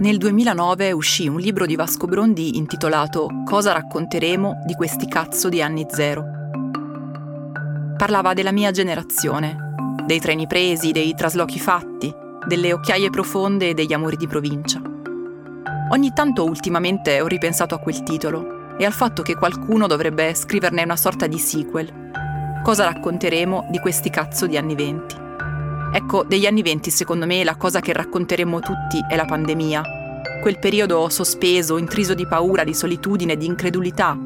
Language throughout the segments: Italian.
Nel 2009 uscì un libro di Vasco Brondi intitolato Cosa racconteremo di questi cazzo di anni zero. Parlava della mia generazione, dei treni presi, dei traslochi fatti, delle occhiaie profonde e degli amori di provincia. Ogni tanto ultimamente ho ripensato a quel titolo e al fatto che qualcuno dovrebbe scriverne una sorta di sequel. Cosa racconteremo di questi cazzo di anni venti? Ecco, degli anni venti secondo me la cosa che racconteremo tutti è la pandemia, quel periodo sospeso, intriso di paura, di solitudine, di incredulità.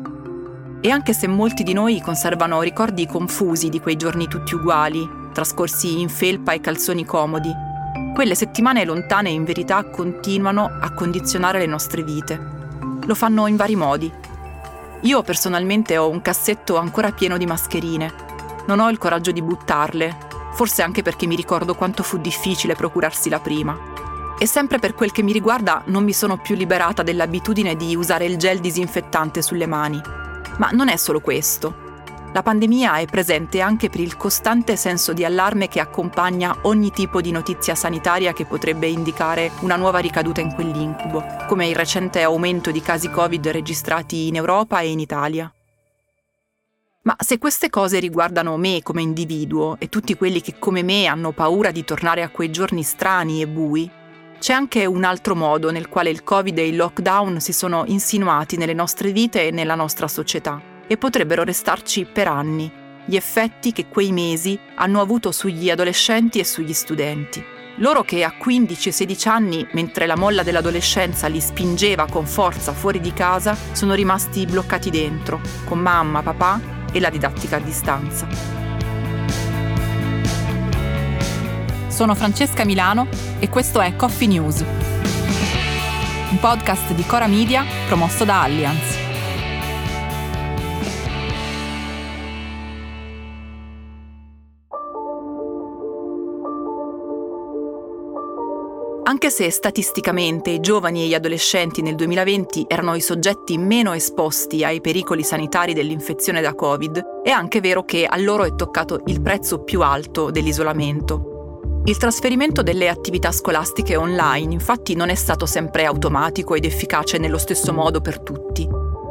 E anche se molti di noi conservano ricordi confusi di quei giorni tutti uguali, trascorsi in felpa e calzoni comodi, quelle settimane lontane in verità continuano a condizionare le nostre vite. Lo fanno in vari modi. Io personalmente ho un cassetto ancora pieno di mascherine. Non ho il coraggio di buttarle, forse anche perché mi ricordo quanto fu difficile procurarsi la prima. E sempre per quel che mi riguarda non mi sono più liberata dell'abitudine di usare il gel disinfettante sulle mani. Ma non è solo questo. La pandemia è presente anche per il costante senso di allarme che accompagna ogni tipo di notizia sanitaria che potrebbe indicare una nuova ricaduta in quell'incubo, come il recente aumento di casi Covid registrati in Europa e in Italia. Ma se queste cose riguardano me come individuo e tutti quelli che come me hanno paura di tornare a quei giorni strani e bui, c'è anche un altro modo nel quale il Covid e il lockdown si sono insinuati nelle nostre vite e nella nostra società e potrebbero restarci per anni, gli effetti che quei mesi hanno avuto sugli adolescenti e sugli studenti. Loro che a 15-16 anni, mentre la molla dell'adolescenza li spingeva con forza fuori di casa, sono rimasti bloccati dentro, con mamma, papà e la didattica a distanza. Sono Francesca Milano e questo è Coffee News, un podcast di Cora Media promosso da Allianz. Anche se statisticamente i giovani e gli adolescenti nel 2020 erano i soggetti meno esposti ai pericoli sanitari dell'infezione da Covid, è anche vero che a loro è toccato il prezzo più alto dell'isolamento. Il trasferimento delle attività scolastiche online infatti non è stato sempre automatico ed efficace nello stesso modo per tutti.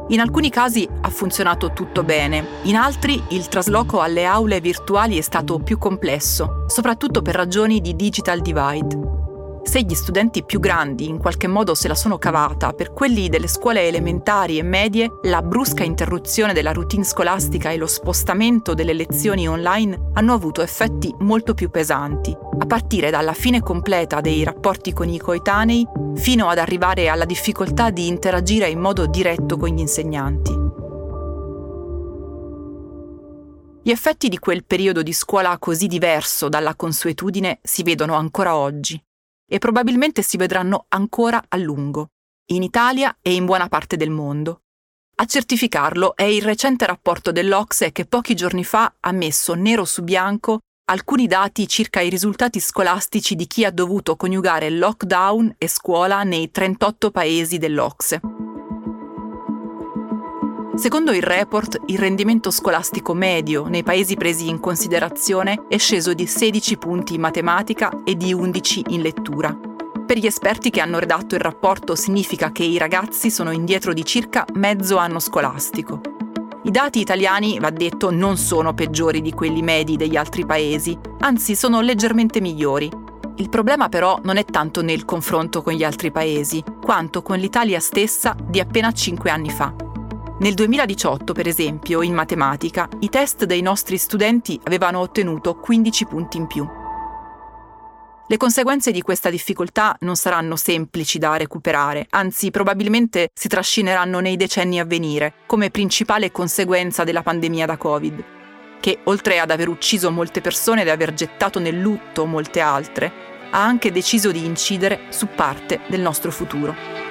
In alcuni casi ha funzionato tutto bene, in altri il trasloco alle aule virtuali è stato più complesso, soprattutto per ragioni di digital divide. Se gli studenti più grandi in qualche modo se la sono cavata, per quelli delle scuole elementari e medie, la brusca interruzione della routine scolastica e lo spostamento delle lezioni online hanno avuto effetti molto più pesanti, a partire dalla fine completa dei rapporti con i coetanei fino ad arrivare alla difficoltà di interagire in modo diretto con gli insegnanti. Gli effetti di quel periodo di scuola così diverso dalla consuetudine si vedono ancora oggi e probabilmente si vedranno ancora a lungo, in Italia e in buona parte del mondo. A certificarlo è il recente rapporto dell'Ocse che pochi giorni fa ha messo nero su bianco alcuni dati circa i risultati scolastici di chi ha dovuto coniugare lockdown e scuola nei 38 paesi dell'Ocse. Secondo il report, il rendimento scolastico medio nei paesi presi in considerazione è sceso di 16 punti in matematica e di 11 in lettura. Per gli esperti che hanno redatto il rapporto significa che i ragazzi sono indietro di circa mezzo anno scolastico. I dati italiani, va detto, non sono peggiori di quelli medi degli altri paesi, anzi sono leggermente migliori. Il problema però non è tanto nel confronto con gli altri paesi, quanto con l'Italia stessa di appena 5 anni fa. Nel 2018, per esempio, in matematica, i test dei nostri studenti avevano ottenuto 15 punti in più. Le conseguenze di questa difficoltà non saranno semplici da recuperare, anzi probabilmente si trascineranno nei decenni a venire, come principale conseguenza della pandemia da Covid, che oltre ad aver ucciso molte persone ed aver gettato nel lutto molte altre, ha anche deciso di incidere su parte del nostro futuro.